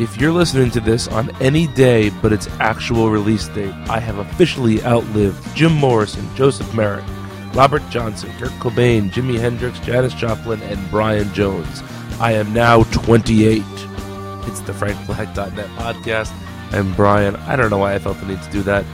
If you're listening to this on any day but its actual release date, I have officially outlived Jim Morrison, Joseph Merrick, Robert Johnson, Kurt Cobain, Jimi Hendrix, Janis Joplin, and Brian Jones. I am now 28. It's the FrankBlack.net podcast. I'm Brian. I don't know why I felt the need to do that.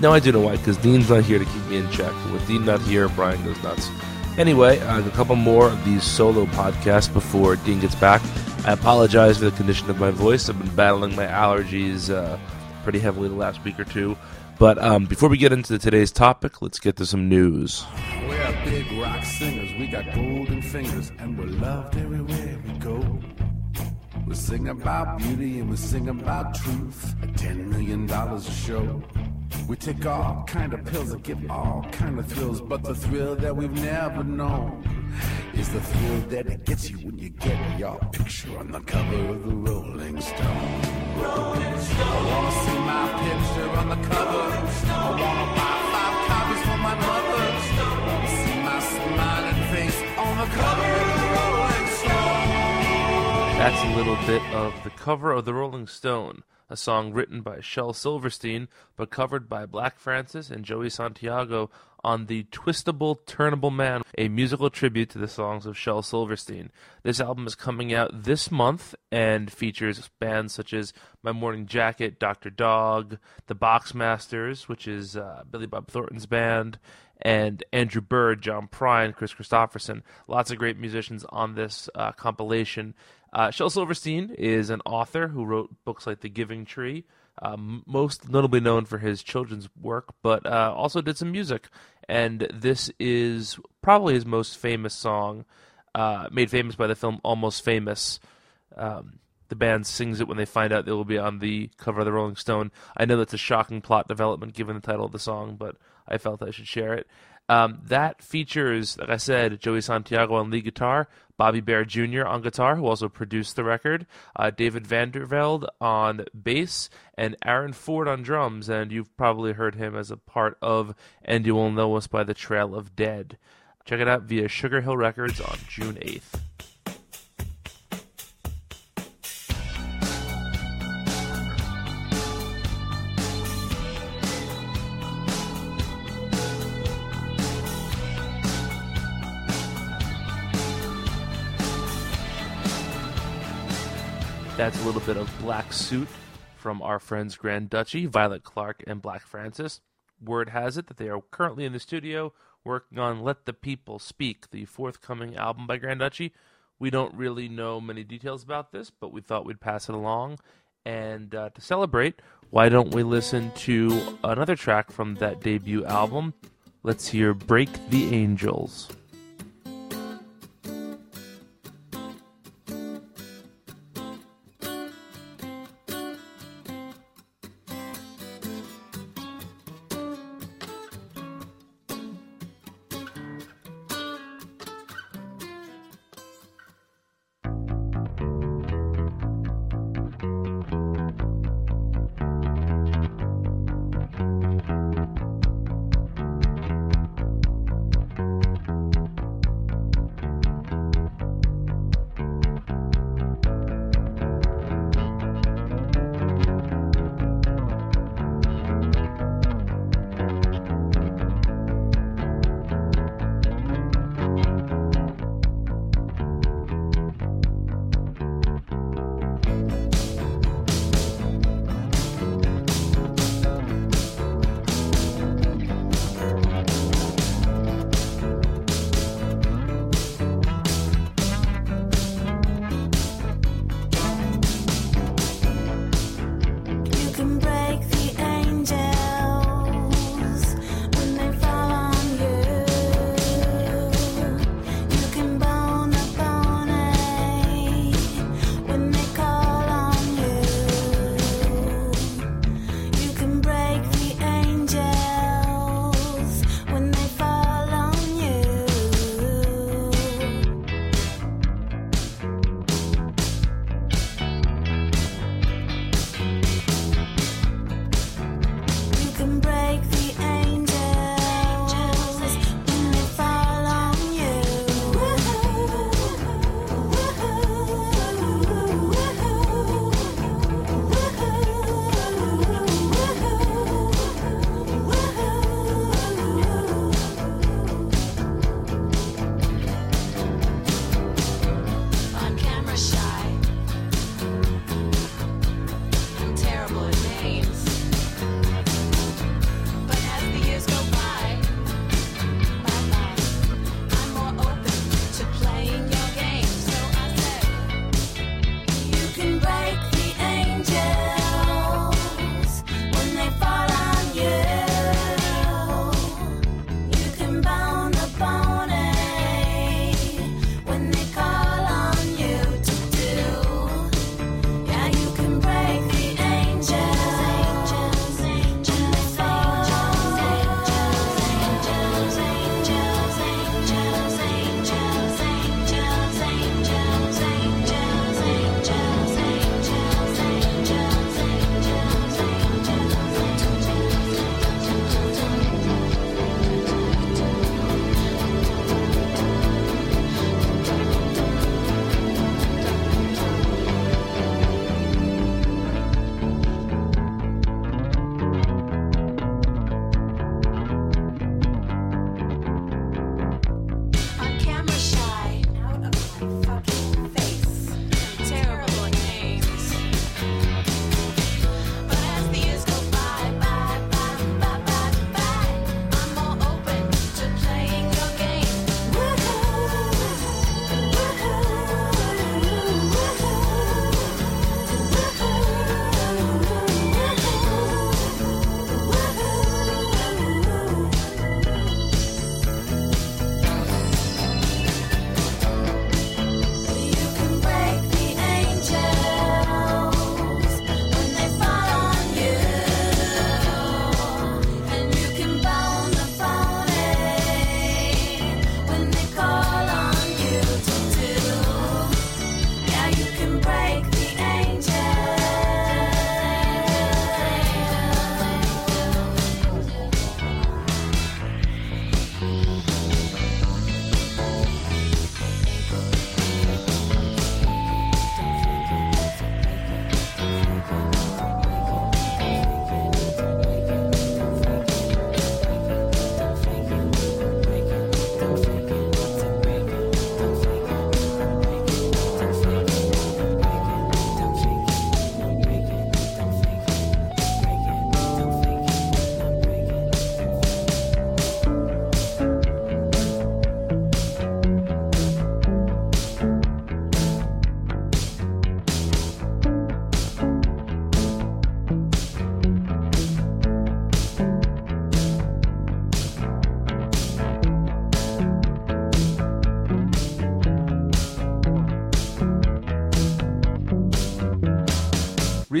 No, I do know why, because Dean's not here to keep me in check. With Dean not here, Brian goes nuts. Anyway, I have a couple more of these solo podcasts before Dean gets back. I apologize for the condition of my voice. I've been battling my allergies uh, pretty heavily the last week or two. But um, before we get into today's topic, let's get to some news. We're big rock singers, we got golden fingers, and we're loved everywhere we go. We sing about beauty and we sing about truth. Ten million dollars a show. We take all kind of pills that give all kind of thrills, but the thrill that we've never known is the thrill that it gets you when you get your picture on the cover of the Rolling Stone. Rolling Stone. I wanna see my picture on the cover. I wanna buy five copies for my mother. I wanna see my smiling face on the cover of the Rolling Stone. That's a little bit of the cover of the Rolling Stone, a song written by Shel Silverstein, but covered by Black Francis and Joey Santiago on the Twistable Turnable Man, a musical tribute to the songs of Shel Silverstein. This album is coming out this month and features bands such as My Morning Jacket, Dr. Dog, The Boxmasters, which is uh, Billy Bob Thornton's band, and Andrew Bird, John Prine, Kris Kristofferson. Lots of great musicians on this uh, compilation. Uh, Shel Silverstein is an author who wrote books like The Giving Tree, um, most notably known for his children's work, but uh, also did some music. And this is probably his most famous song, uh, made famous by the film Almost Famous. Um, the band sings it when they find out they will be on the cover of the Rolling Stone. I know that's a shocking plot development given the title of the song, but I felt I should share it. Um, that features, like I said, Joey Santiago on lead guitar, Bobby Bare Jr. on guitar, who also produced the record, uh, David Vandervelde on bass, and Aaron Ford on drums. And you've probably heard him as a part of And You Will Know Us by the Trail of Dead. Check it out via Sugar Hill Records on June 8th. That's a little bit of Black Suit from our friends Grand Duchy, Violet Clark, and Black Francis. Word has it that they are currently in the studio working on Let the People Speak, the forthcoming album by Grand Duchy. We don't really know many details about this, but we thought we'd pass it along. And uh, to celebrate, why don't we listen to another track from that debut album? Let's hear Break the Angels.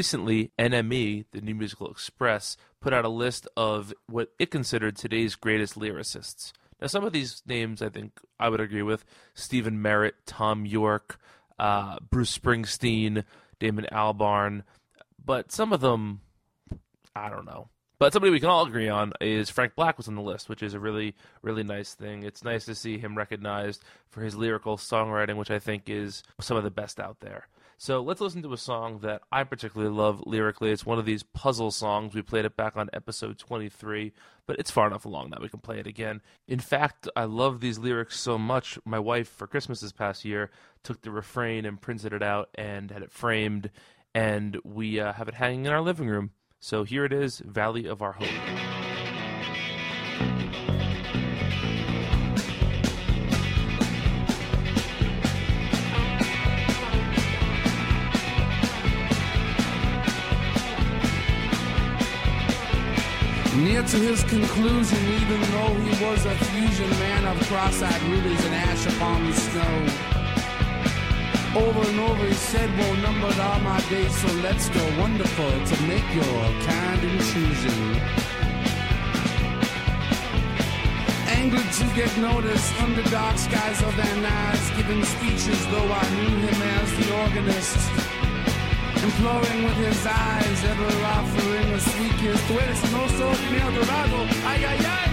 Recently, NME, the New Musical Express, put out a list of what it considered today's greatest lyricists. Now, some of these names I think I would agree with Stephin Merritt, Thom Yorke, uh, Bruce Springsteen, Damon Albarn, but some of them, I don't know. But somebody we can all agree on is Frank Black was on the list, which is a really, really nice thing. It's nice to see him recognized for his lyrical songwriting, which I think is some of the best out there. So let's listen to a song that I particularly love lyrically. It's one of these puzzle songs. We played it back on episode 23, but it's far enough along that we can play it again. In fact, I love these lyrics so much. My wife, for Christmas this past year, took the refrain and printed it out and had it framed, and we uh, have it hanging in our living room. So here it is Valley of Our Hope. Near to his conclusion, even though he was a fusion man of cross-eyed rubies and ash upon the snow. Over and over he said, well, numbered all my days, so let's go. Wonderful to make your kind intrusion. Angered to get noticed under dark skies of their Nuys, giving speeches, though I knew him as the organist. Imploring with his eyes, ever offering the sweet kiss. Tú eres no so mi adorado, ay, ay, ay.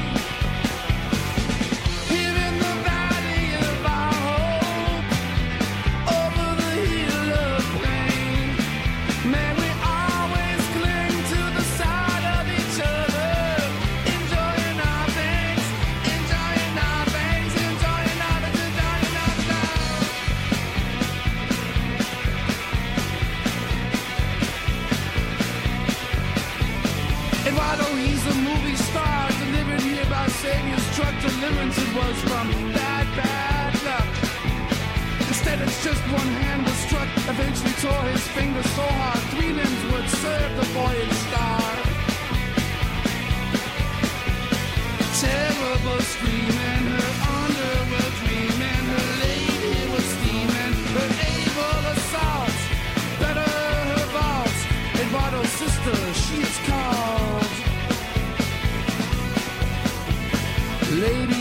Deliverance it was from bad, bad luck. Instead, it's just one hand was struck. Eventually tore his finger so hard, three limbs would serve the voyage star. Terrible screaming,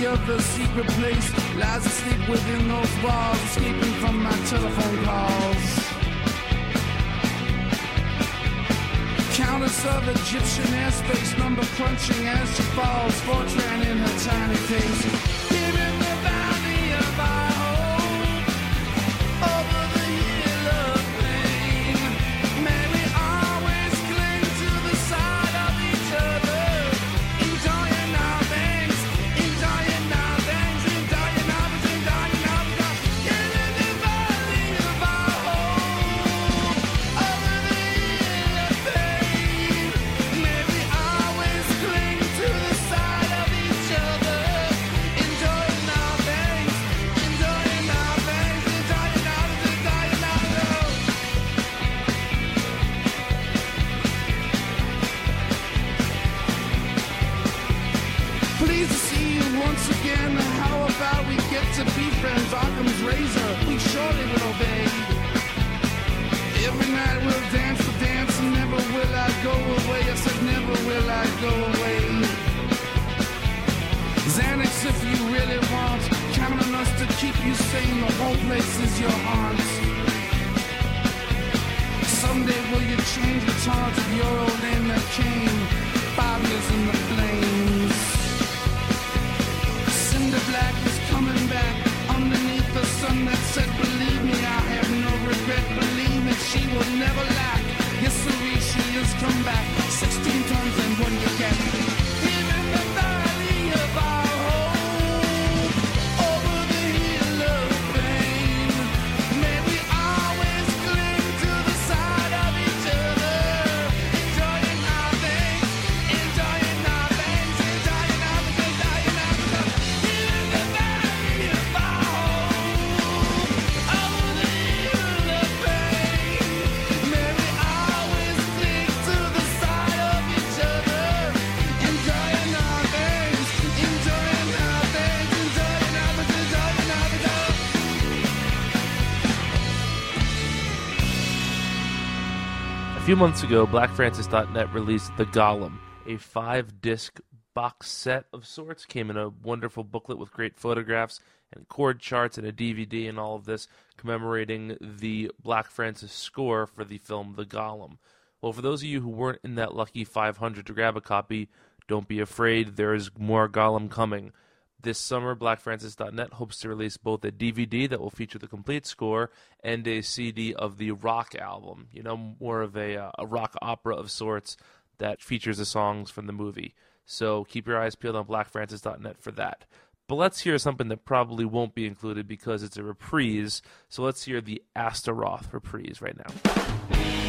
of the secret place lies asleep within those walls, escaping from my telephone calls. Countess of Egyptian airspace, number crunching as she falls, Fortran in her tiny face. Months ago, BlackFrancis.net released The Golem, a five disc box set of sorts. Came in a wonderful booklet with great photographs and chord charts and a DVD and all of this commemorating the Black Francis score for the film The Golem. Well, for those of you who weren't in that lucky 500 to grab a copy, don't be afraid, there is more Golem coming. This summer, BlackFrancis.net hopes to release both a DVD that will feature the complete score and a CD of the rock album. You know, more of a, uh, a rock opera of sorts that features the songs from the movie. So keep your eyes peeled on BlackFrancis.net for that. But let's hear something that probably won't be included because it's a reprise. So let's hear the Astaroth reprise right now.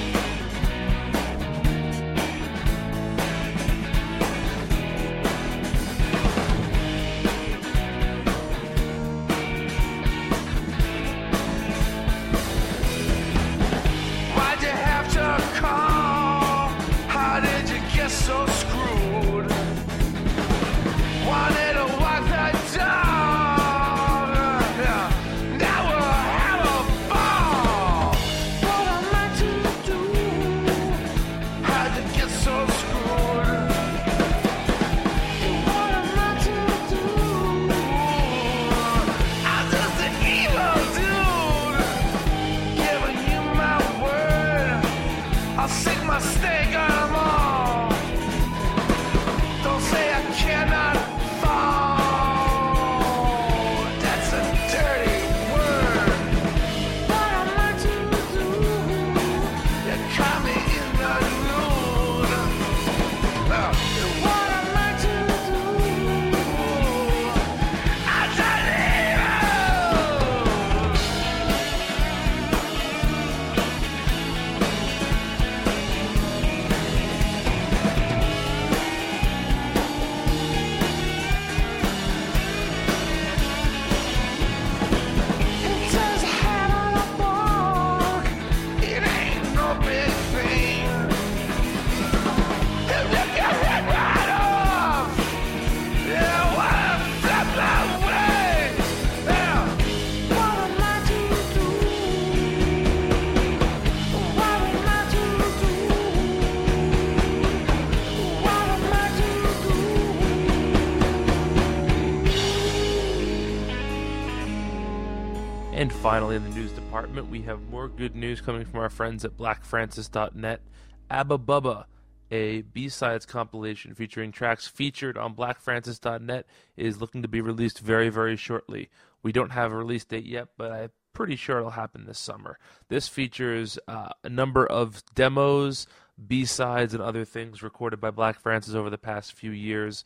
Finally, in the news department, we have more good news coming from our friends at BlackFrancis.net. Abba Bubba, a B-sides compilation featuring tracks featured on BlackFrancis.net, is looking to be released very, very shortly. We don't have a release date yet, but I'm pretty sure it'll happen this summer. This features uh, a number of demos, B-sides, and other things recorded by Black Francis over the past few years.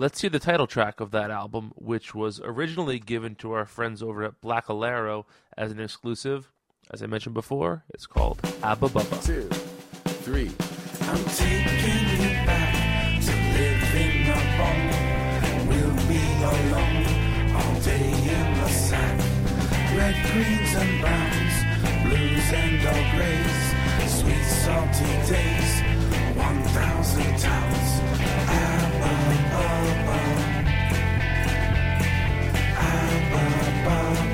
Let's hear the title track of that album, which was originally given to our friends over at Black Alero as an exclusive. As I mentioned before, it's called Abba Bubba. Two, three. I'm taking you back to live in the bone. We'll be alone all day in the sack. Red, greens, and browns, blues and all grays. Sweet, salty days, 1,000 towns. Abba, Bubba. Abba,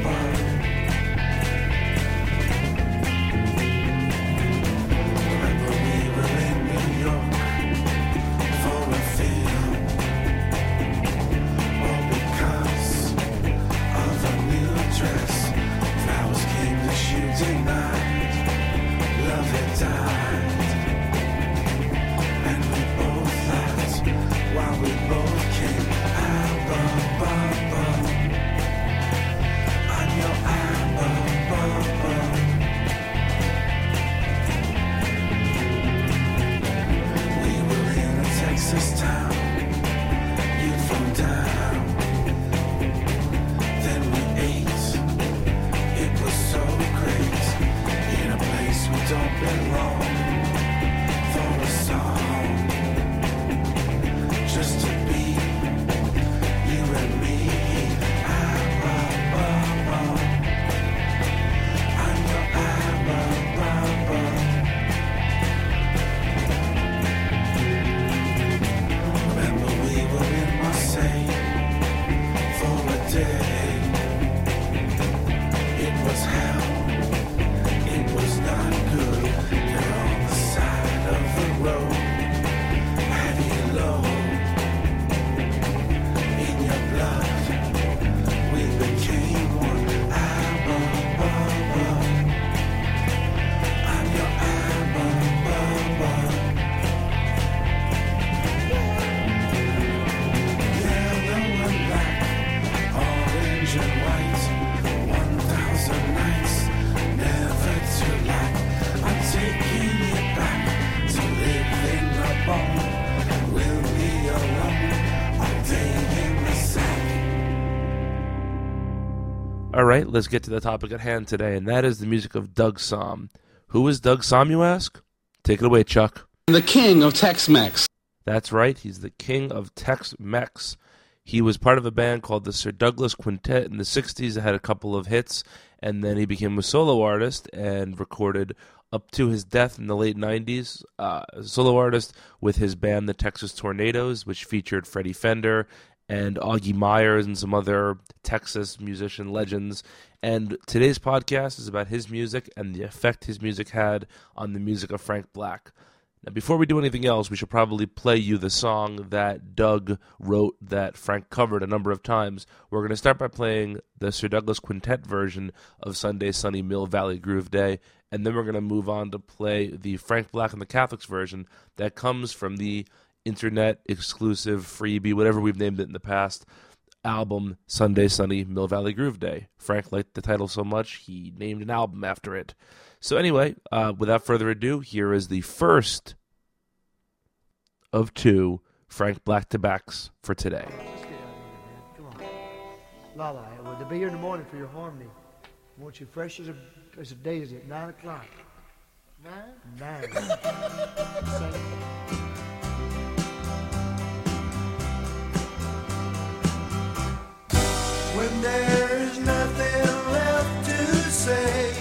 right, let's get to the topic at hand today, and that is the music of Doug Sahm. Who is Doug Sahm, you ask? Take it away, Chuck. The king of Tex-Mex. That's right, he's the king of Tex Mex. He was part of a band called the Sir Douglas Quintet in the 60s that had a couple of hits, and then he became a solo artist and recorded up to his death in the late 90s uh, a solo artist with his band, the Texas Tornadoes, which featured Freddie Fender and Augie Meyers and some other Texas musician legends. And today's podcast is about his music and the effect his music had on the music of Frank Black. Now, before we do anything else, we should probably play you the song that Doug wrote that Frank covered a number of times. We're going to start by playing the Sir Douglas Quintet version of Sunday Sunny Mill Valley Groove Day, and then we're going to move on to play the Frank Black and the Catholics version that comes from the internet exclusive freebie, whatever we've named it in the past, album Sunday Sunny Mill Valley Groove Day. Frank liked the title so much, he named an album after it. So, anyway, uh, without further ado, here is the first of two Frank Black Tobaccs for today. Let's get out of here, man. Come on. Lala, well, they'll be here in the morning for your harmony. I want you fresh as a, as a daisy at 9 o'clock. 9? 9. nothing left to say,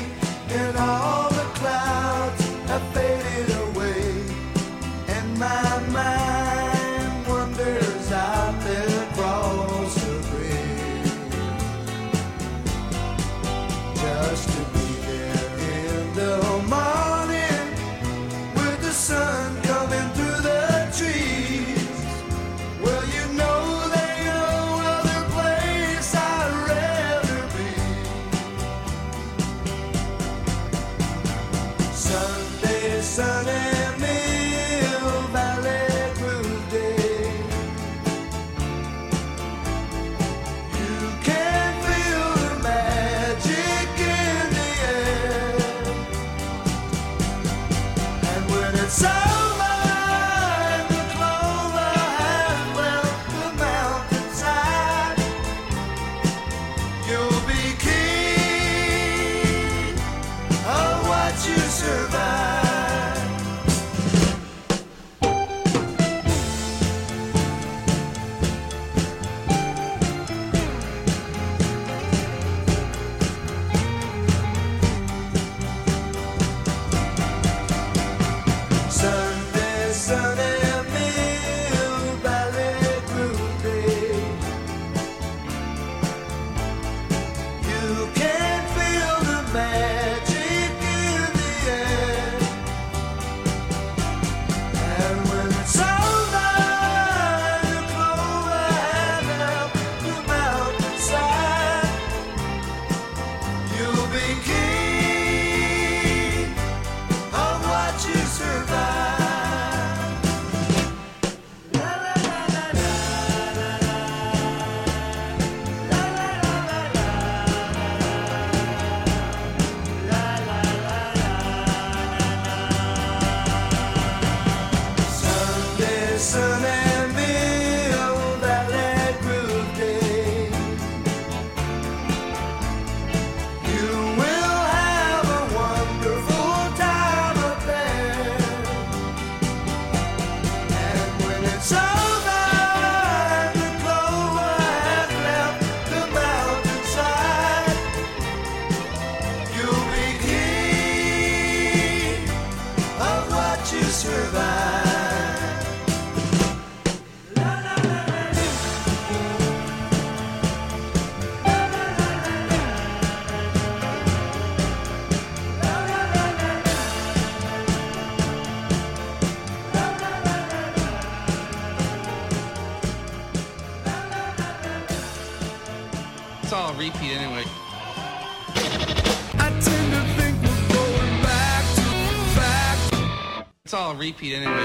and all the clouds survive. Repeat anyway.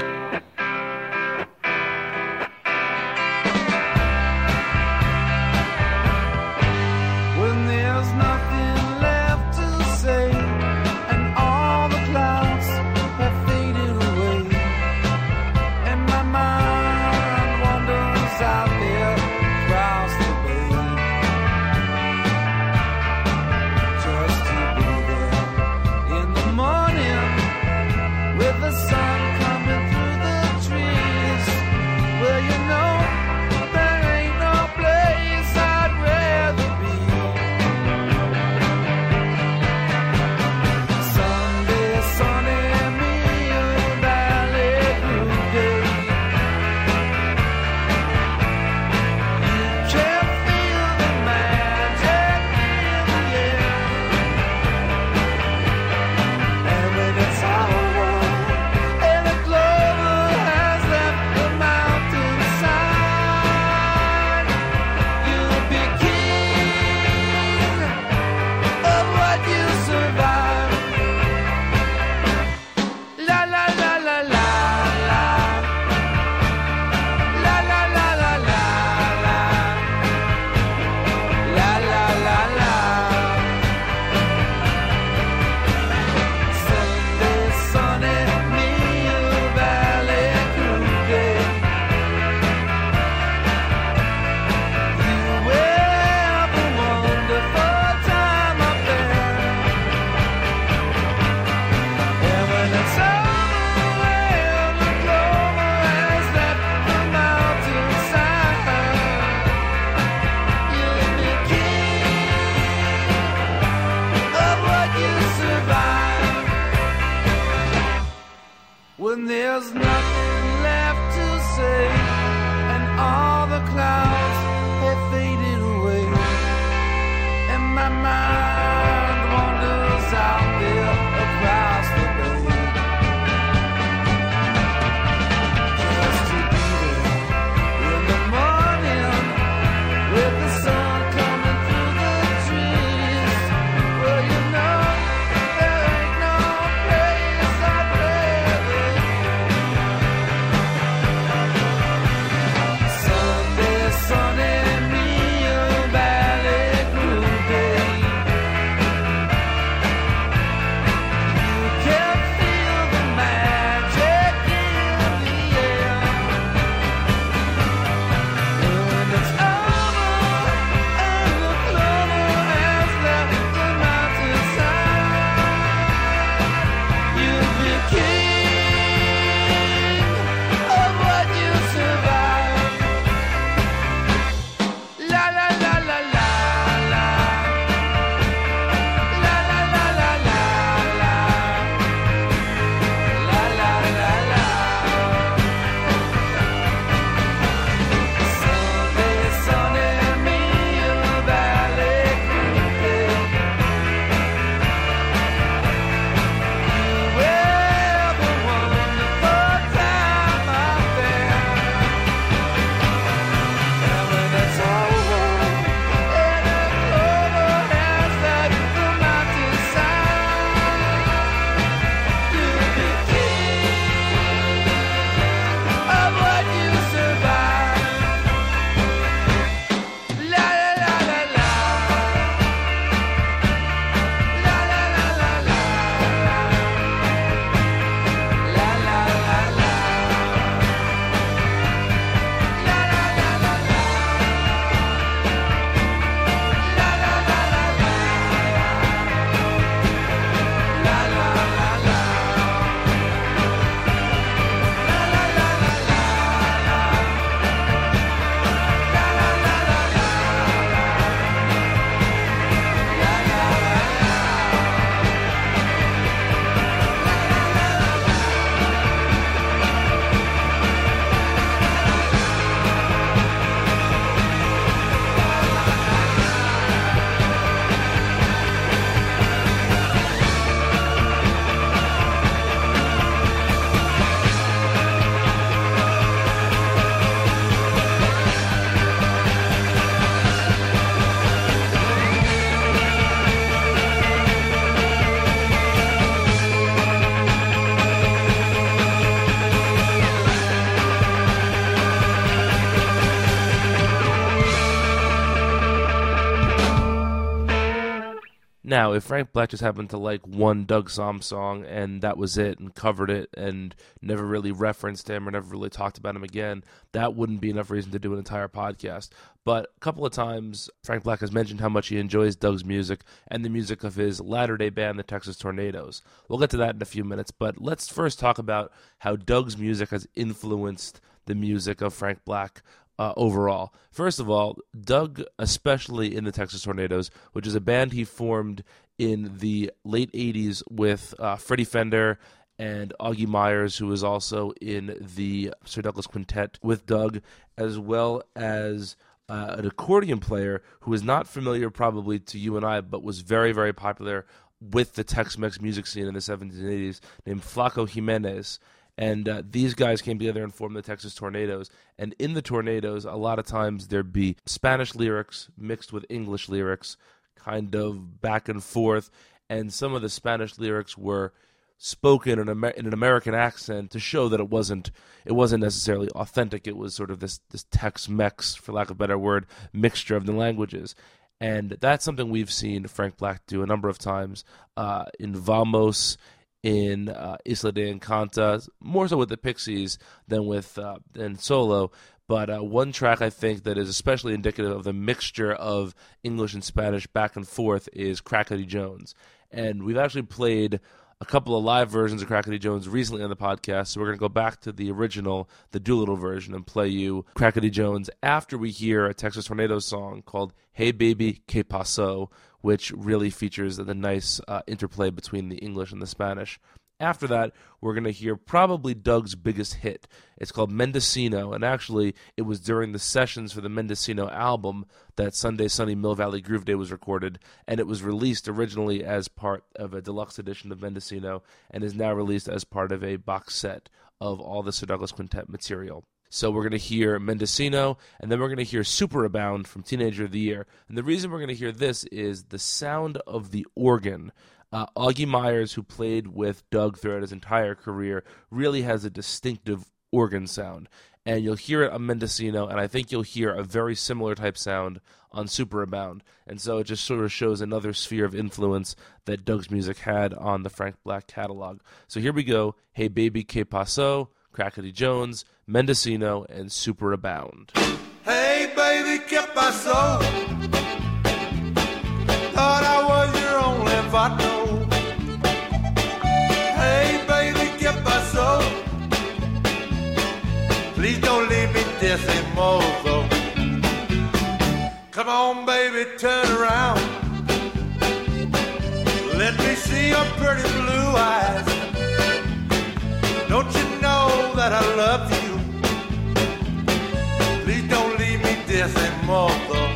Now, if Frank Black just happened to like one Doug Sahm song and that was it and covered it and never really referenced him or never really talked about him again, that wouldn't be enough reason to do an entire podcast. But a couple of times, Frank Black has mentioned how much he enjoys Doug's music and the music of his latter day band, the Texas Tornadoes. We'll get to that in a few minutes, but let's first talk about how Doug's music has influenced the music of Frank Black uh, overall. First of all, Doug, especially in the Texas Tornadoes, which is a band he formed in the late 80s with uh, Freddie Fender and Augie Meyers, who was also in the Sir Douglas Quintet with Doug, as well as uh, an accordion player who is not familiar probably to you and I, but was very, very popular with the Tex Mex music scene in the 70s and 80s, named Flaco Jimenez. And uh, these guys came together and formed the Texas Tornadoes. And in the Tornadoes, a lot of times there'd be Spanish lyrics mixed with English lyrics, kind of back and forth. And some of the Spanish lyrics were spoken in, Amer- in an American accent to show that it wasn't it wasn't necessarily authentic. It was sort of this this Tex-Mex, for lack of a better word, mixture of the languages. And that's something we've seen Frank Black do a number of times uh, in Vamos, in uh, Isla de Encanta, more so with the Pixies than with uh, than solo. But uh, one track I think that is especially indicative of the mixture of English and Spanish back and forth is Crackety Jones, and we've actually played a couple of live versions of Crackety Jones recently on the podcast. So we're going to go back to the original, the Doolittle version, and play you Crackety Jones after we hear a Texas Tornado song called Hey Baby, Que Paso, which really features the nice uh, interplay between the English and the Spanish. After that, we're going to hear probably Doug's biggest hit. It's called Mendocino, and actually, it was during the sessions for the Mendocino album that Sunday Sunny Mill Valley Groove Day was recorded, and it was released originally as part of a deluxe edition of Mendocino, and is now released as part of a box set of all the Sir Douglas Quintet material. So we're going to hear Mendocino, and then we're going to hear Superabound from Teenager of the Year. And the reason we're going to hear this is the sound of the organ. Uh, Augie Meyers, who played with Doug throughout his entire career, really has a distinctive organ sound. And you'll hear it on Mendocino, and I think you'll hear a very similar type sound on Superabound. And so it just sort of shows another sphere of influence that Doug's music had on the Frank Black catalog. So here we go Hey Baby Que Paso, Crackety Jones, Mendocino, and Superabound. Hey, baby, ¿qué pasó? Thought I was your only vato. Hey, baby, ¿qué pasó? Please don't leave me. Come on, baby, turn around. Let me see your pretty blue eyes. That I love you? Please don't leave me decimoso. Hey,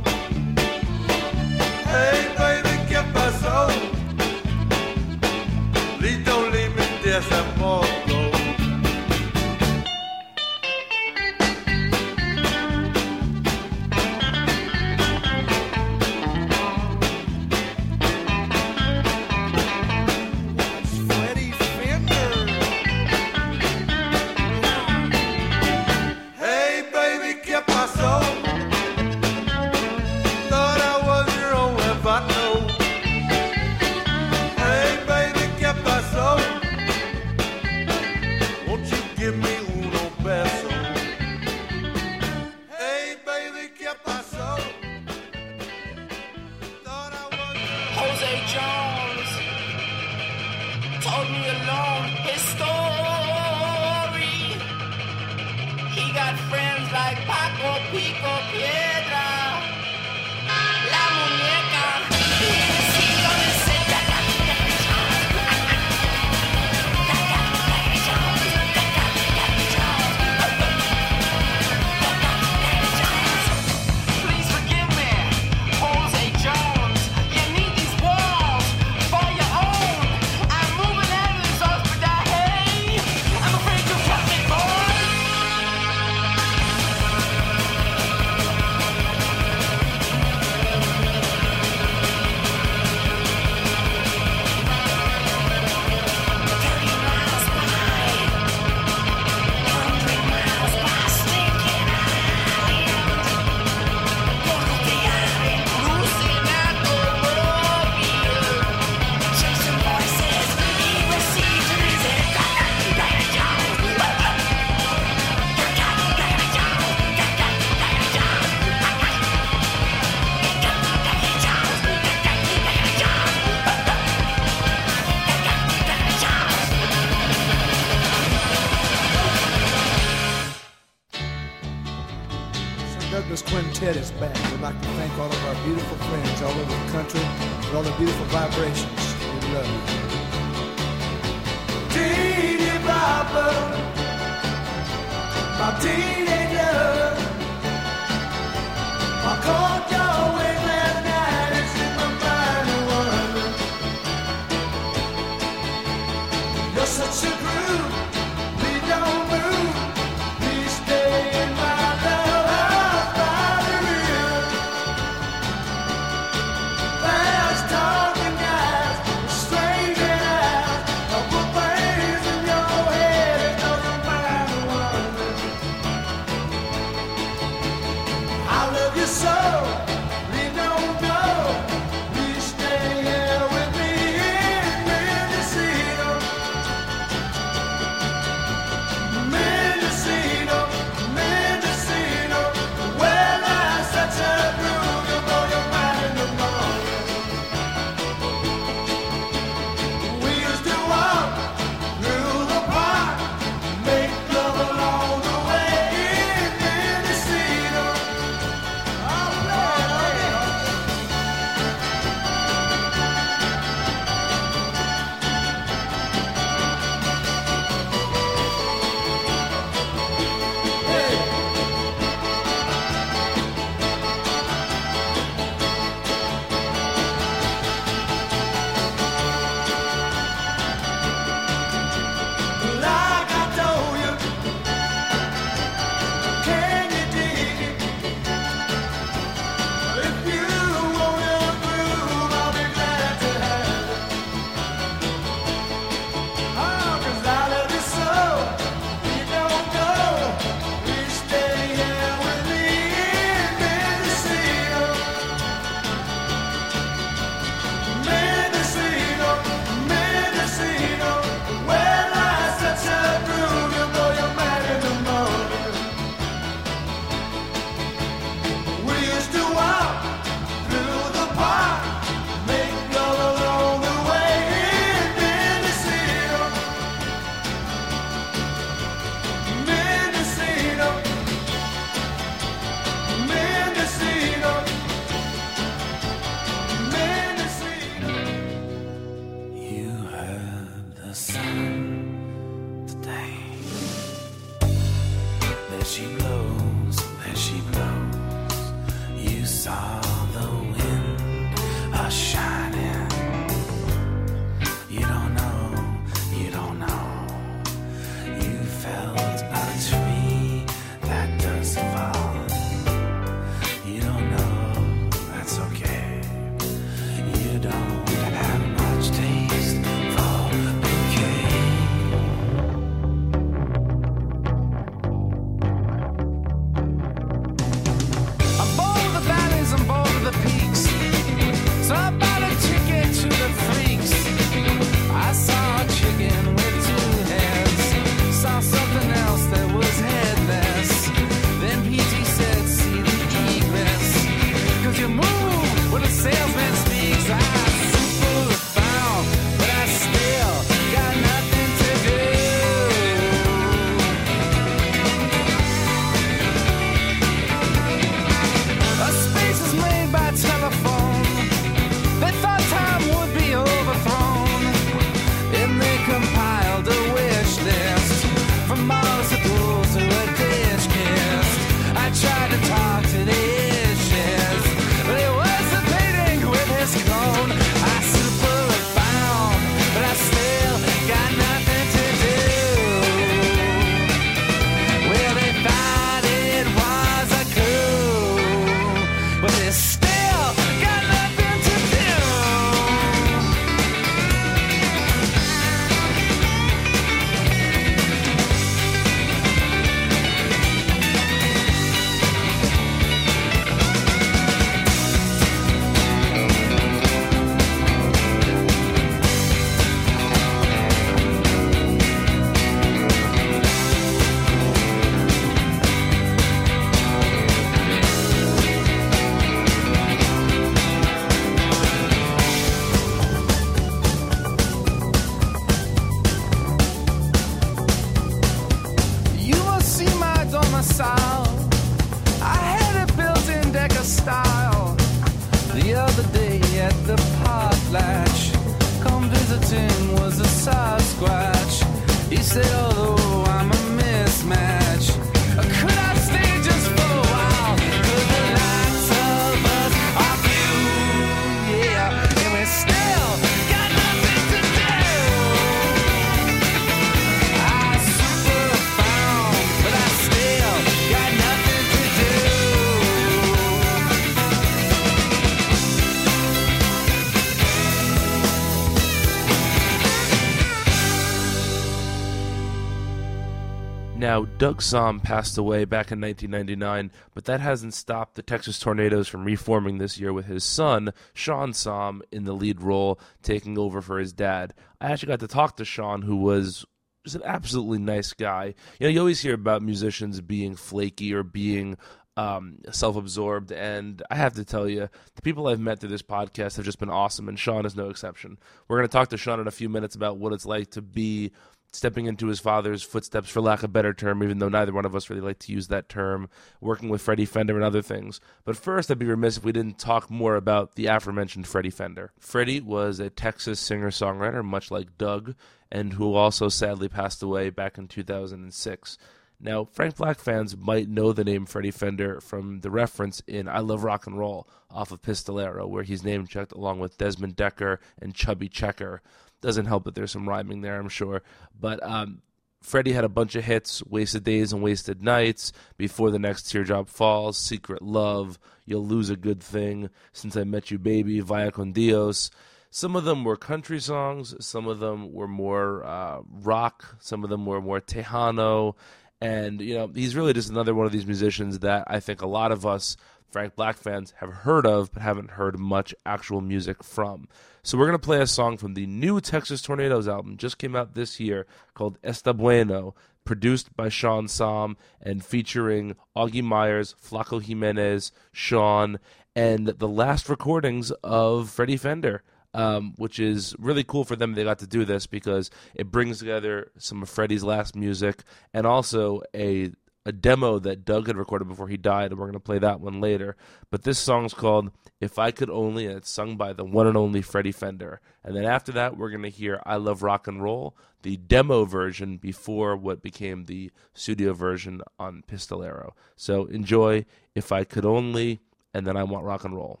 Now, Doug Sahm passed away back in 1999, but that hasn't stopped the Texas Tornados from reforming this year with his son, Shawn Sahm, in the lead role, taking over for his dad. I actually got to talk to Shawn, who was just an absolutely nice guy. You know, you always hear about musicians being flaky or being um, self-absorbed, and I have to tell you, the people I've met through this podcast have just been awesome, and Shawn is no exception. We're going to talk to Shawn in a few minutes about what it's like to be stepping into his father's footsteps, for lack of a better term, even though neither one of us really like to use that term, working with Freddy Fender and other things. But first, I'd be remiss if we didn't talk more about the aforementioned Freddy Fender. Freddy was a Texas singer songwriter, much like Doug, and who also sadly passed away back in 2006. Now, Frank Black fans might know the name Freddy Fender from the reference in I Love Rock and Roll off of Pistolero, where he's name checked along with Desmond Dekker and Chubby Checker. Doesn't help that there's some rhyming there, I'm sure. But um, Freddy had a bunch of hits Wasted Days and Wasted Nights, Before the Next Teardrop Falls, Secret Love, You'll Lose a Good Thing, Since I Met You Baby, Vaya con Dios. Some of them were country songs, some of them were more uh, rock, some of them were more Tejano. And, you know, he's really just another one of these musicians that I think a lot of us Frank Black fans have heard of but haven't heard much actual music from. So we're going to play a song from the new Texas Tornados album, just came out this year, called Esta Bueno, produced by Shawn Sahm and featuring Augie Meyers, Flaco Jimenez, Shawn, and the last recordings of Freddy Fender. Um, which is really cool for them. They got to do this because it brings together some of Freddy's last music and also a a demo that Doug had recorded before he died, and we're going to play that one later. But this song's called If I Could Only, and it's sung by the one and only Freddy Fender. And then after that, we're going to hear I Love Rock and Roll, the demo version before what became the studio version on Pistolero. So enjoy If I Could Only, and then I Want Rock and Roll.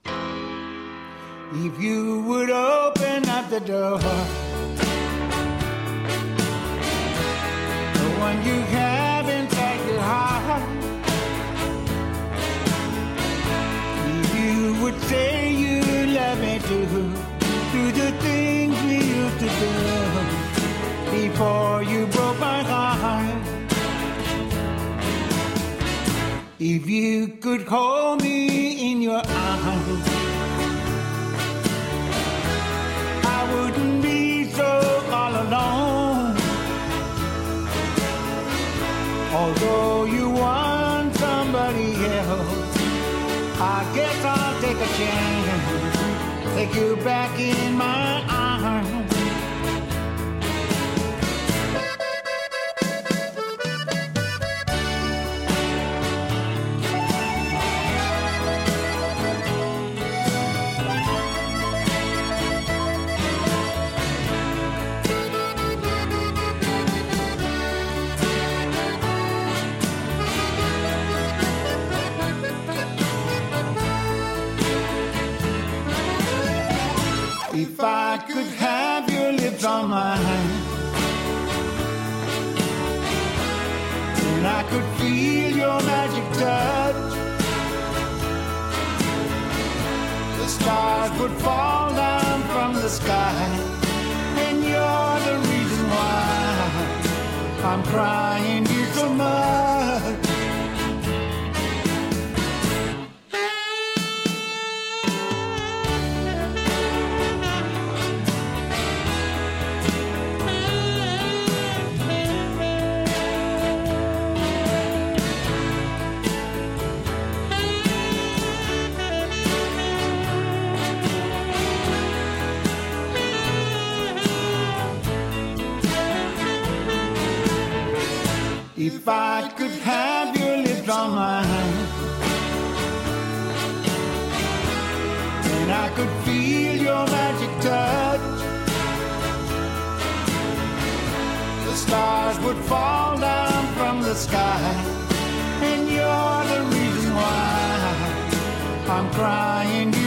If you would open up the door, the one you have If you could hold me in your arms. I wouldn't be so all alone. Although you want somebody else, I guess I'll take a chance. Take you back in my arms. Lips on mine, and I could feel your magic touch, the stars would fall down from the sky, and you're the reason why I'm crying you so much. if I could have your lips on my hand, then I could feel your magic touch. The stars would fall down from the sky, and you're the reason why I'm crying.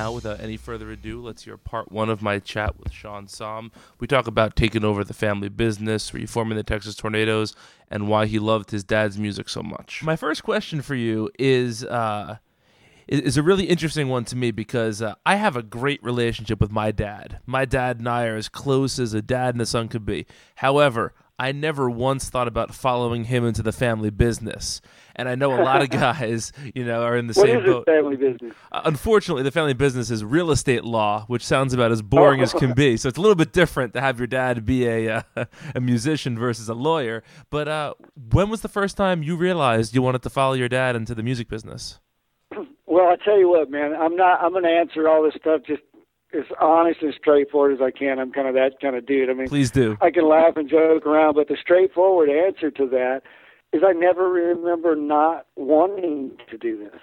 Now, without any further ado, let's hear part one of my chat with Shawn Sahm. We talk about taking over the family business, reforming the Texas Tornados, and why he loved his dad's music so much. My first question for you is uh, is, a really interesting one to me because uh, I have a great relationship with my dad. My dad and I are as close as a dad and a son could be. However, I never once thought about following him into the family business. And I know a lot of guys, you know, are in the What same boat. family business? Uh, Unfortunately, the family business is real estate law, which sounds about as boring as can be. So it's a little bit different to have your dad be a uh, a musician versus a lawyer. But uh, when was the first time you realized you wanted to follow your dad into the music business? Well, I tell you what, man, I'm not. I'm going to answer all this stuff just as honest and straightforward as I can. I'm kind of that kind of dude. I mean, Please do. I can laugh and joke around, but the straightforward answer to that is I never remember not wanting to do this.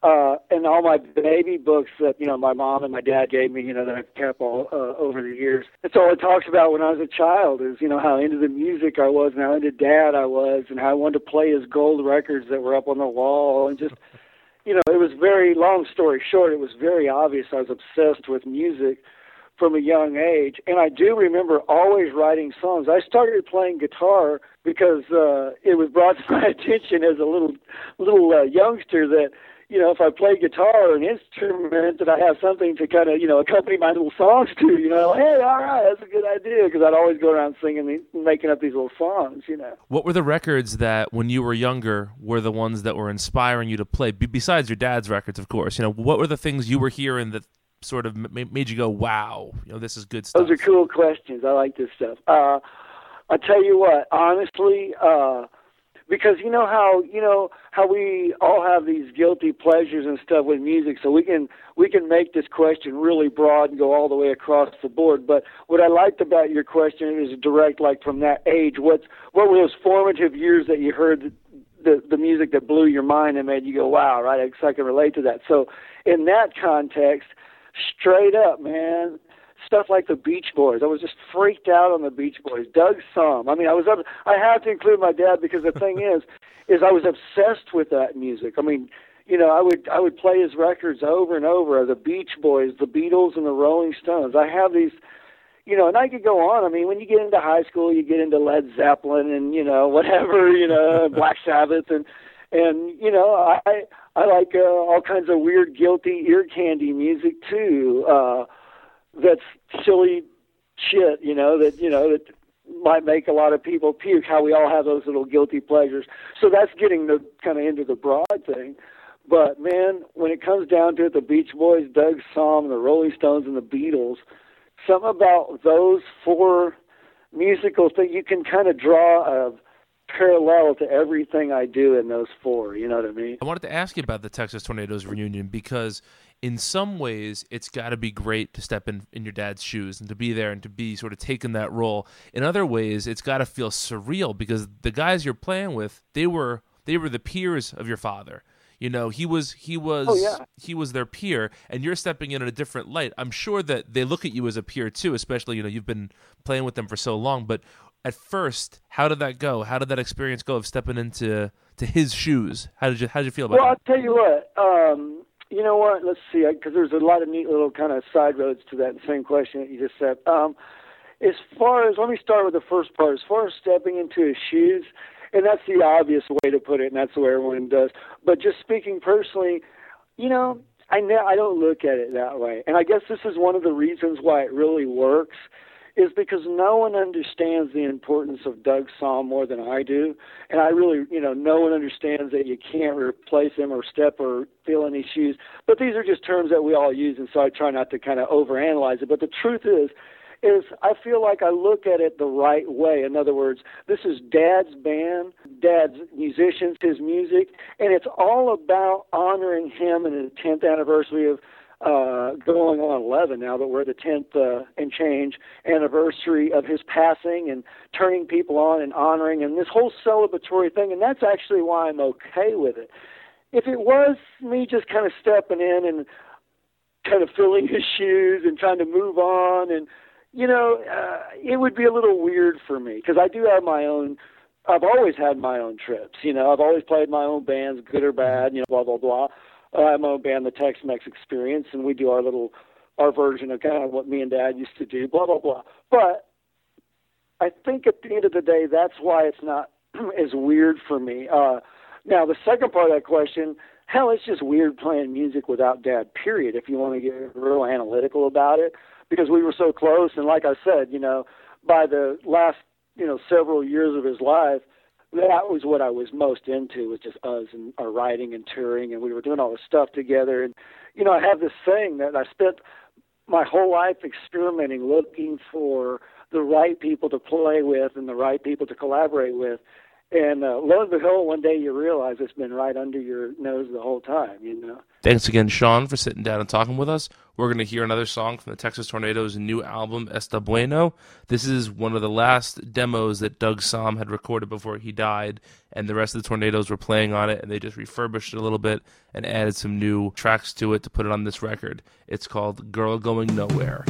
Uh, and all my baby books that you know my mom and my dad gave me, you know, that I've kept all uh, over the years. It's all it talks about when I was a child is you know how into the music I was and how into dad I was and how I wanted to play his gold records that were up on the wall and just you know, it was very long story short, it was very obvious I was obsessed with music from a young age. And I do remember always writing songs. I started playing guitar because uh, it was brought to my attention as a little little uh, youngster that you know if I played guitar or an instrument that I have something to kind of you know accompany my little songs to. You know, hey, all right, that's a good idea because I'd always go around singing, these, making up these little songs. You know. What were the records that, when you were younger, were the ones that were inspiring you to play? Be- besides your dad's records, of course. You know, what were the things you were hearing that sort of ma- made you go, "Wow, you know, this is good stuff." Those are cool questions. I like this stuff. Uh, I tell you what, honestly, uh, because you know how you know how we all have these guilty pleasures and stuff with music, so we can we can make this question really broad and go all the way across the board. But what I liked about your question is direct, like from that age. What's what were those formative years that you heard the the music that blew your mind and made you go, "Wow!" Right? I can relate to that. So in that context, straight up, man, stuff like the Beach Boys. I was just freaked out on the Beach Boys. Doug Sahm. I mean, I was up. I had to include my dad because the thing is, is I was obsessed with that music. I mean, you know, I would I would play his records over and over. The Beach Boys, the Beatles, and the Rolling Stones. I have these. You know, and I could go on. I mean, when you get into high school, you get into Led Zeppelin and you know whatever, you know, Black Sabbath and and you know I I like uh, all kinds of weird, guilty ear candy music too. Uh, that's silly shit, you know, that you know that might make a lot of people puke. How we all have those little guilty pleasures. So that's getting the kind of into the broad thing. But man, when it comes down to it, the Beach Boys, Doug Sahm, the Rolling Stones, and the Beatles, something about those four musicals that you can kind of draw a parallel to everything I do in those four. You know what I mean? I wanted to ask you about the Texas Tornados reunion because, in some ways, it's got to be great to step in in your dad's shoes and to be there and to be sort of taking that role. In other ways, it's got to feel surreal because the guys you're playing with, they were they were the peers of your father. You know, he was he was Oh, yeah. he was their peer, and you're stepping in in a different light. I'm sure that they look at you as a peer too, especially you know you've been playing with them for so long. But at first, how did that go? How did that experience go of stepping into to his shoes? How did you how did you feel about it? Well, that? I'll tell you what. Um, you know what? Let's see, because there's a lot of neat little kind of side roads to that same question that you just said. Um, as far as let me start with the first part. As far as stepping into his shoes, and that's the obvious way to put it, and that's the way everyone does. But just speaking personally, you know, I ne- I don't look at it that way, and I guess this is one of the reasons why it really works. Is because no one understands the importance of Doug Sahm more than I do, and I really, you know, no one understands that you can't replace him or step or fill any shoes. But these are just terms that we all use, and so I try not to kind of overanalyze it. But the truth is, is I feel like I look at it the right way. In other words, this is Dad's band, Dad's musicians, his music, and it's all about honoring him and the 10th anniversary of uh, going on 11 now that we're the 10th uh, and change anniversary of his passing and turning people on and honoring and this whole celebratory thing. And that's actually why I'm okay with it. If it was me just kind of stepping in and kind of filling his shoes and trying to move on and you know uh, it would be a little weird for me because i do have my own i've always had my own trips you know i've always played my own bands good or bad you know blah blah blah i have my band the tex mex experience and we do our little our version of kind of what me and dad used to do blah blah blah but i think at the end of the day that's why it's not as weird for me uh now the second part of that question hell, it's just weird playing music without dad, period, if you want to get real analytical about it, because we were so close. And like I said, you know, by the last, you know, several years of his life, that was what I was most into, was just us and our writing and touring, and we were doing all this stuff together. And, you know, I have this thing that I spent my whole life experimenting, looking for the right people to play with and the right people to collaborate with. And uh, lo and behold, one day you realize it's been right under your nose the whole time, you know. Thanks again, Shawn, for sitting down and talking with us. We're going to hear another song from the Texas Tornados' new album, Esta Bueno. This is one of the last demos that Doug Sahm had recorded before he died, and the rest of the Tornados were playing on it, and they just refurbished it a little bit and added some new tracks to it to put it on this record. It's called Girl Going Nowhere.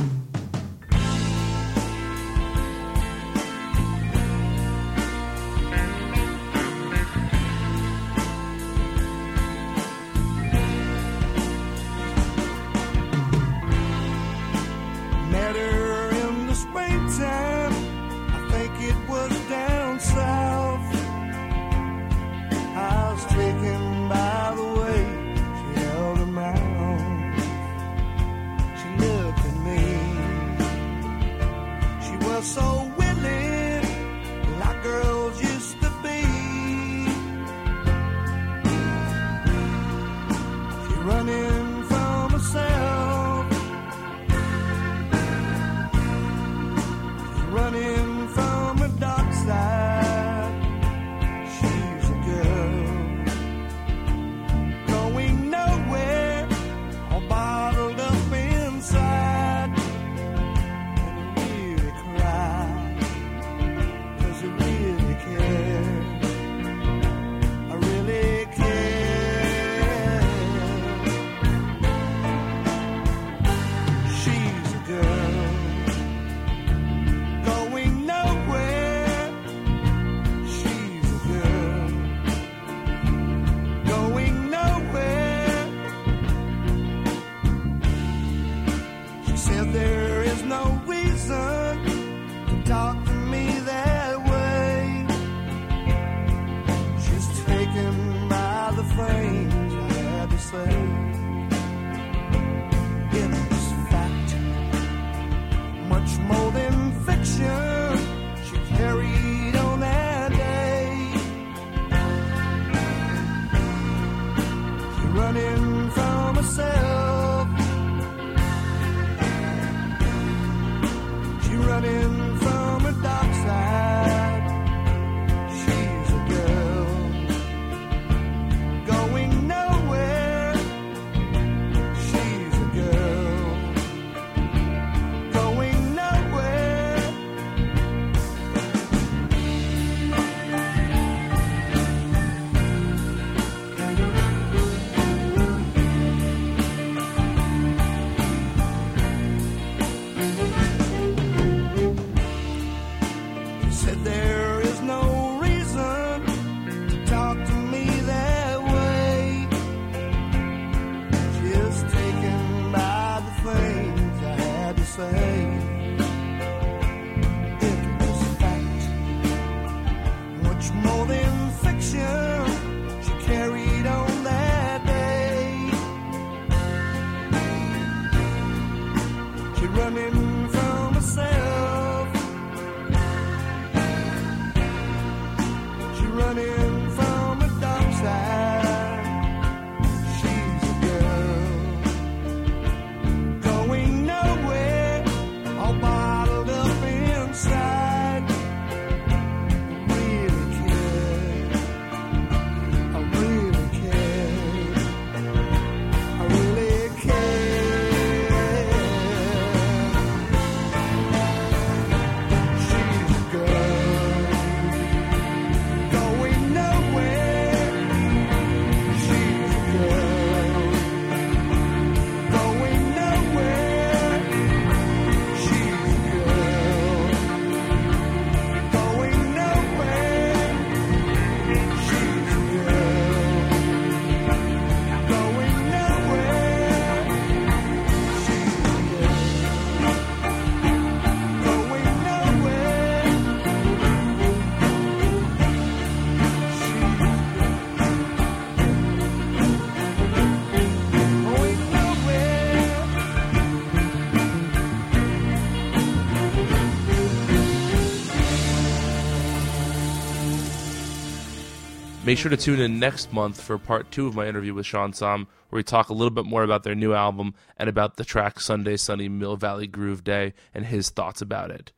Make sure to tune in next month for part two of my interview with Shawn Sahm, where we talk a little bit more about their new album and about the track Sunday Sunny Mill Valley Groove Day and his thoughts about it.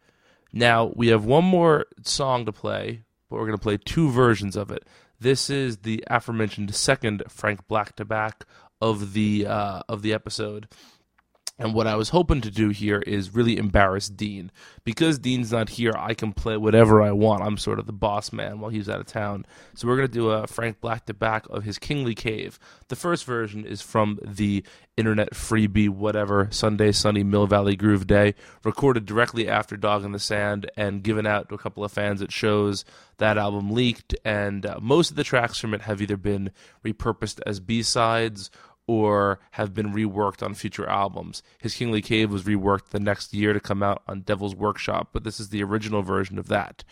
Now, we have one more song to play, but we're going to play two versions of it. This is the aforementioned second Frank Black to back of the uh, of the episode. And what I was hoping to do here is really embarrass Dean. Because Dean's not here, I can play whatever I want. I'm sort of the boss man while he's out of town. So we're going to do a Frank Black to back of his Kingly Cave. The first version is from the internet freebie, whatever, Sunday Sunny Mill Valley Groove Day, recorded directly after Dog in the Sand and given out to a couple of fans at shows. That album leaked, and uh, most of the tracks from it have either been repurposed as B sides or have been reworked on future albums. His Kingly Cave was reworked the next year to come out on Devil's Workshop, but this is the original version of that.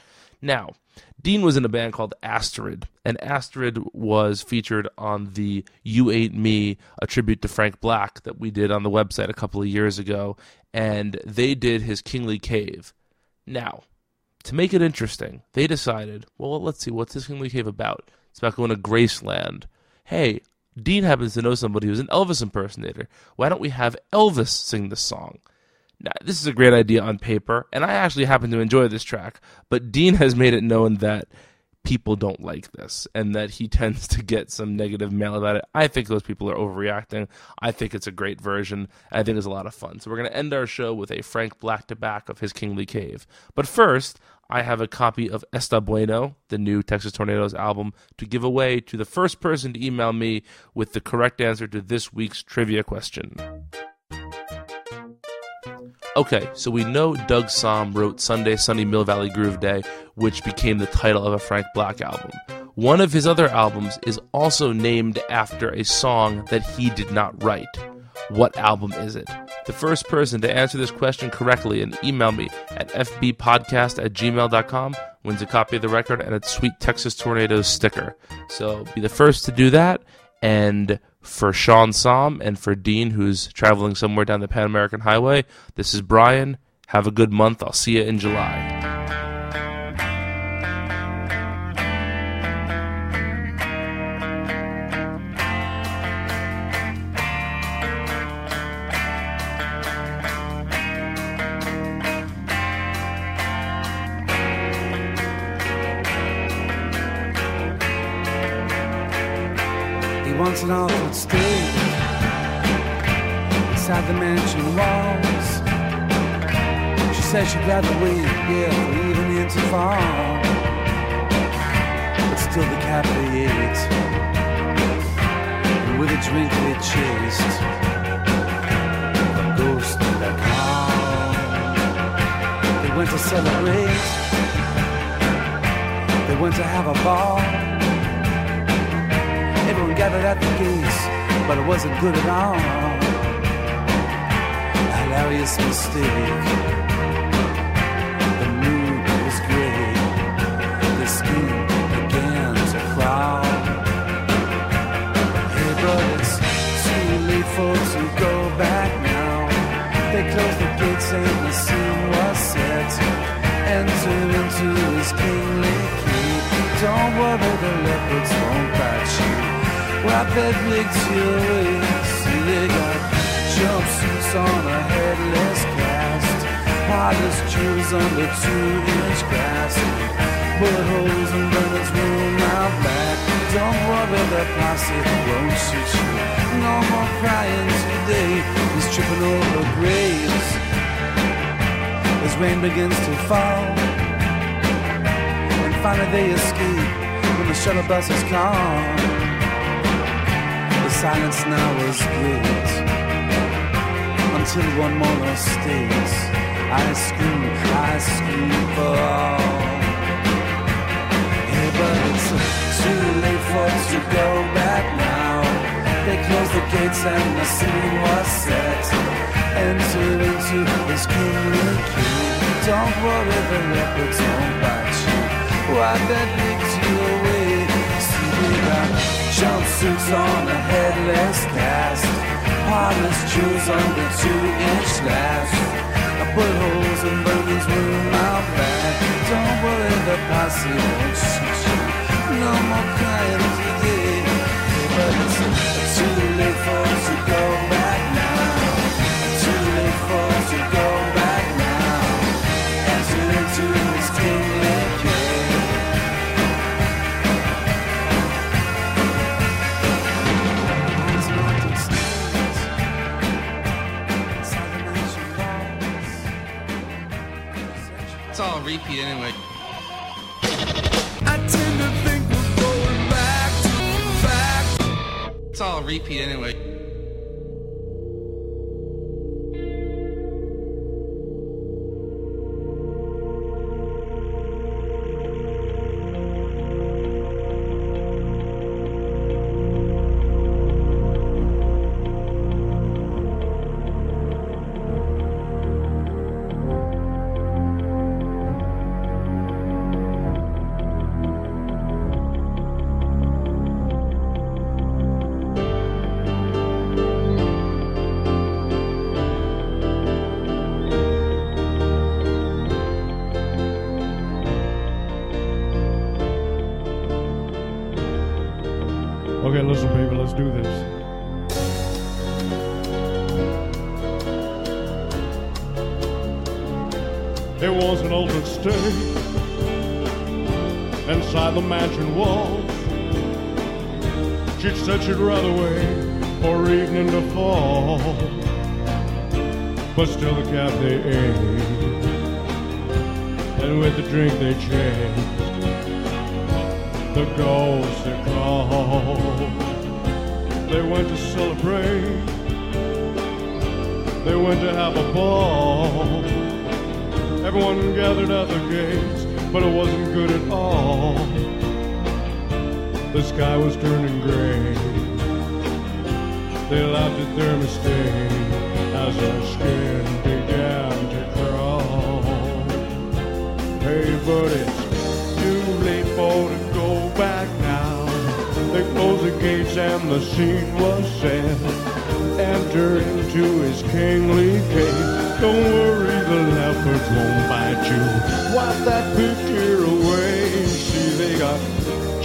Now, Dean was in a band called Asterid, and Asterid was featured on the You Ain't Me, a tribute to Frank Black that we did on the website a couple of years ago, and they did his Kingly Cave. Now, to make it interesting, they decided, well, let's see, what's this Kingly Cave about? It's about going to Graceland. Hey, Dean happens to know somebody who's an Elvis impersonator. Why don't we have Elvis sing this song? Now, this is a great idea on paper, and I actually happen to enjoy this track, but Dean has made it known that people don't like this and that he tends to get some negative mail about it. I think those people are overreacting. I think it's a great version. I think it's a lot of fun. So we're going to end our show with a Frank Black to back of his Kingly Cave. But first, I have a copy of Esta Bueno, the new Texas Tornados album, to give away to the first person to email me with the correct answer to this week's trivia question. Okay, so we know Doug Sahm wrote Sunday Sunny Mill Valley Groove Day, which became the title of a Frank Black album. One of his other albums is also named after a song that he did not write. What album is it? The first person to answer this question correctly and email me at fbpodcast at gmail.com wins a copy of the record and a sweet Texas Tornados sticker. So be the first to do that. And for Shawn Sahm and for Dean, who's traveling somewhere down the Pan American Highway, this is Brian. Have a good month. I'll see you in July. She says she'd yeah, for even into fall. But still ate, and with a drink they chased the ghost in the car. They went to celebrate. They went to have a ball. Everyone gathered at the gates, but it wasn't good at all. A hilarious mistake. Kingly. Don't worry, the leopards won't bite you. Waist. See, they got jumpsuits on a headless cast. Heartless jewels under two-inch glass. Bullet holes and burners room out back. Don't worry, the posse won't shoot you. No more crying today. He's tripping over graves as rain begins to fall. Finally they escape when the shuttle buses come. The silence now is great until one more stays. I scream, I scream for all. Yeah, but it's too late for us to go back now. They closed the gates and the scene was set. Enter into this kingly key. Don't worry, the leopards won't bite Why that leads you away? See, we got jumpsuits on a headless cast. Harness jewels under two-inch glass. put holes and burners room out back. Don't worry, the posse won't shoot you. No more crying to back. It's all a repeat anyway.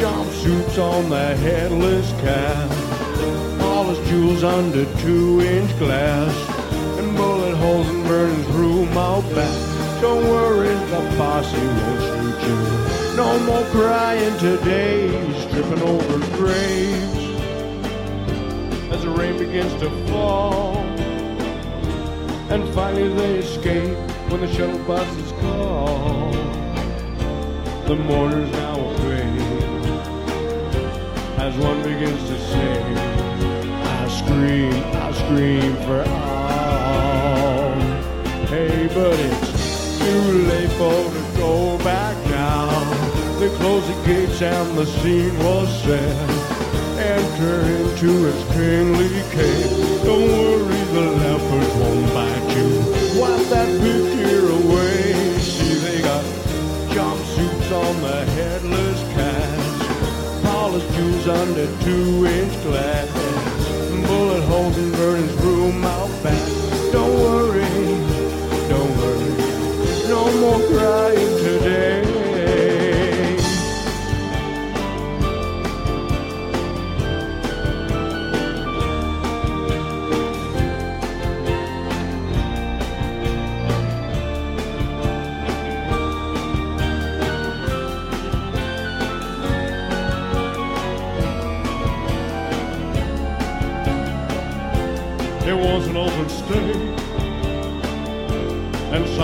Jumpsuits on the headless cat. Polished jewels under two-inch glass. And bullet holes and burning through my back. Don't worry, the posse won't shoot you. No more crying today, stripping over graves as the rain begins to fall. And finally they escape when the shuttle buses call. The mourners now as one begins to sing. I scream, I scream for all. Hey, but it's too late for to go back now. They closed the gates and the scene was set. Enter into its kingly cave. Don't worry, the Under two-inch glass. Bullet holes and burning through my back. Don't worry, don't worry. No more crying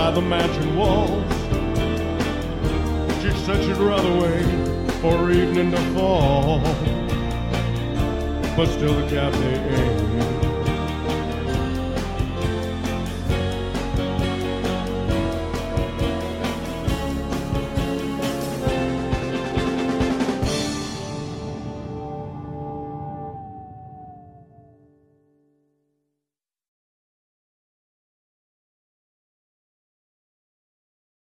inside the mansion walls. She said she'd rather wait for evening to fall, but still the cafe ate